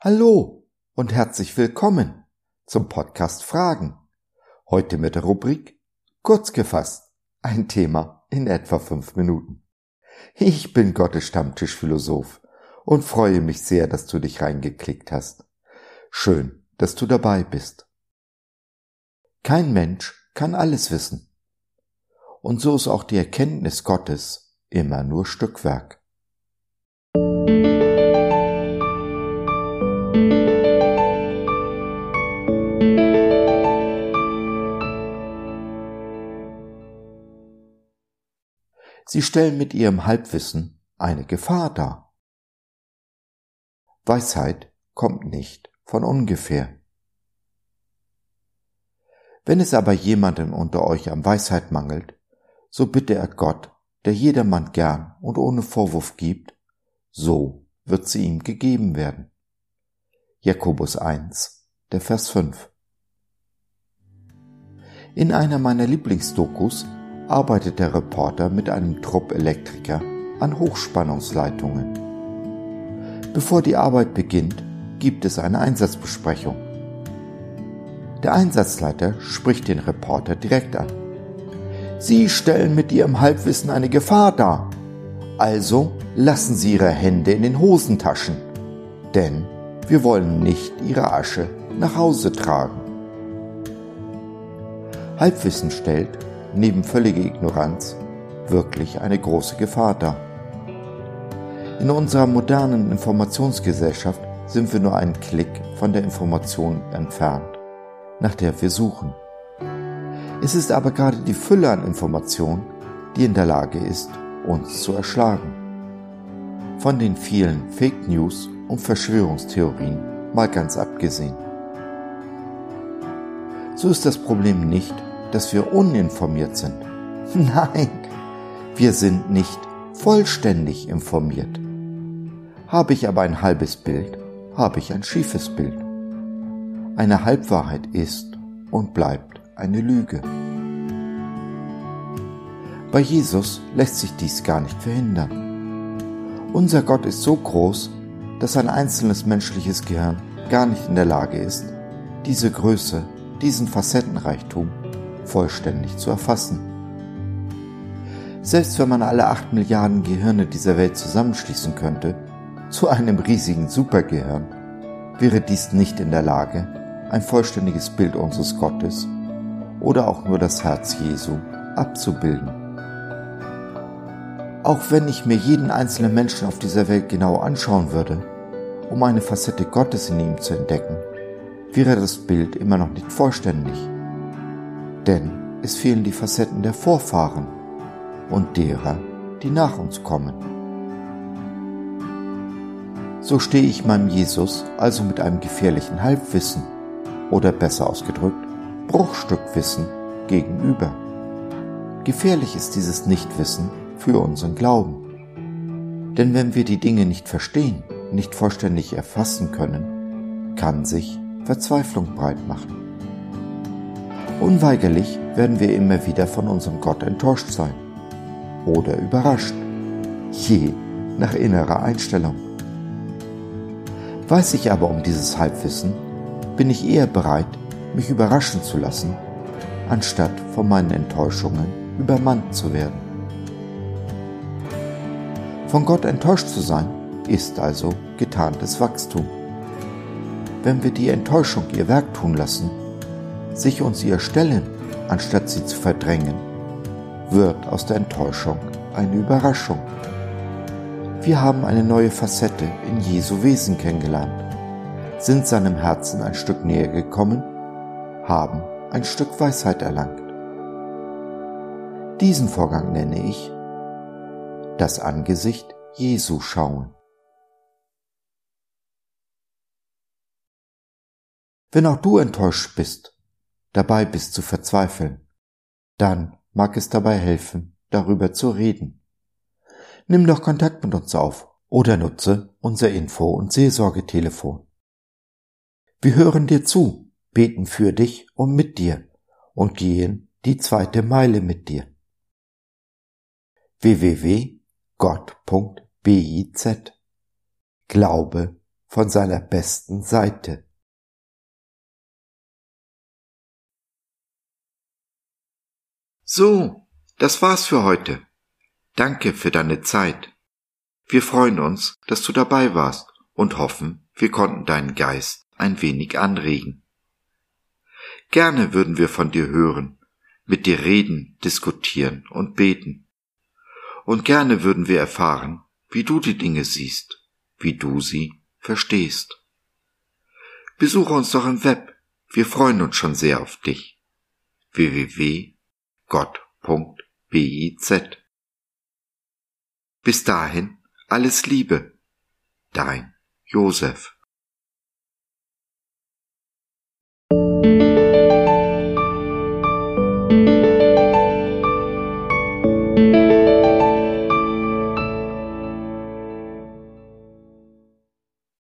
Hallo und herzlich willkommen zum Podcast Fragen. Heute mit der Rubrik Kurz gefasst, ein Thema in etwa fünf Minuten. Ich bin Gottes Stammtischphilosoph und freue mich sehr, dass du dich reingeklickt hast. Schön, dass du dabei bist. Kein Mensch kann alles wissen. Und so ist auch die Erkenntnis Gottes immer nur Stückwerk. Sie stellen mit ihrem Halbwissen eine Gefahr dar. Weisheit kommt nicht von ungefähr. Wenn es aber jemandem unter euch an Weisheit mangelt, so bitte er Gott, der jedermann gern und ohne Vorwurf gibt, so wird sie ihm gegeben werden. Jakobus 1, der Vers 5. In einer meiner Lieblingsdokus arbeitet der Reporter mit einem Trupp Elektriker an Hochspannungsleitungen. Bevor die Arbeit beginnt, gibt es eine Einsatzbesprechung. Der Einsatzleiter spricht den Reporter direkt an. Sie stellen mit Ihrem Halbwissen eine Gefahr dar. Also lassen Sie Ihre Hände in den Hosentaschen, denn wir wollen nicht Ihre Asche nach Hause tragen. Halbwissen stellt, neben völliger Ignoranz, wirklich eine große Gefahr dar. In unserer modernen Informationsgesellschaft sind wir nur einen Klick von der Information entfernt nach der wir suchen. Es ist aber gerade die Fülle an Informationen, die in der Lage ist, uns zu erschlagen. Von den vielen Fake News und Verschwörungstheorien mal ganz abgesehen. So ist das Problem nicht, dass wir uninformiert sind. Nein, wir sind nicht vollständig informiert. Habe ich aber ein halbes Bild, habe ich ein schiefes Bild. Eine Halbwahrheit ist und bleibt eine Lüge. Bei Jesus lässt sich dies gar nicht verhindern. Unser Gott ist so groß, dass ein einzelnes menschliches Gehirn gar nicht in der Lage ist, diese Größe, diesen Facettenreichtum vollständig zu erfassen. Selbst wenn man alle acht Milliarden Gehirne dieser Welt zusammenschließen könnte, zu einem riesigen Supergehirn, wäre dies nicht in der Lage, ein vollständiges Bild unseres Gottes oder auch nur das Herz Jesu abzubilden. Auch wenn ich mir jeden einzelnen Menschen auf dieser Welt genau anschauen würde, um eine Facette Gottes in ihm zu entdecken, wäre das Bild immer noch nicht vollständig. Denn es fehlen die Facetten der Vorfahren und derer, die nach uns kommen. So stehe ich meinem Jesus also mit einem gefährlichen Halbwissen oder besser ausgedrückt Bruchstückwissen gegenüber. Gefährlich ist dieses Nichtwissen für unseren Glauben. Denn wenn wir die Dinge nicht verstehen, nicht vollständig erfassen können, kann sich Verzweiflung breit machen. Unweigerlich werden wir immer wieder von unserem Gott enttäuscht sein oder überrascht, je nach innerer Einstellung. Weiß ich aber um dieses Halbwissen, bin ich eher bereit, mich überraschen zu lassen, anstatt von meinen Enttäuschungen übermannt zu werden. Von Gott enttäuscht zu sein, ist also getarntes Wachstum. Wenn wir die Enttäuschung ihr Werk tun lassen, sich uns ihr stellen, anstatt sie zu verdrängen, wird aus der Enttäuschung eine Überraschung. Wir haben eine neue Facette in Jesu Wesen kennengelernt sind seinem Herzen ein Stück näher gekommen, haben ein Stück Weisheit erlangt. Diesen Vorgang nenne ich das Angesicht Jesu schauen. Wenn auch du enttäuscht bist, dabei bist zu verzweifeln, dann mag es dabei helfen, darüber zu reden. Nimm doch Kontakt mit uns auf oder nutze unser Info- und Seelsorgetelefon wir hören dir zu, beten für dich und mit dir und gehen die zweite Meile mit dir. www.gott.biz Glaube von seiner besten Seite. So, das war's für heute. Danke für deine Zeit. Wir freuen uns, dass du dabei warst und hoffen, wir konnten deinen Geist ein wenig anregen. Gerne würden wir von dir hören, mit dir reden, diskutieren und beten. Und gerne würden wir erfahren, wie du die Dinge siehst, wie du sie verstehst. Besuche uns doch im Web, wir freuen uns schon sehr auf dich. www.gott.biz Bis dahin alles Liebe, dein Josef.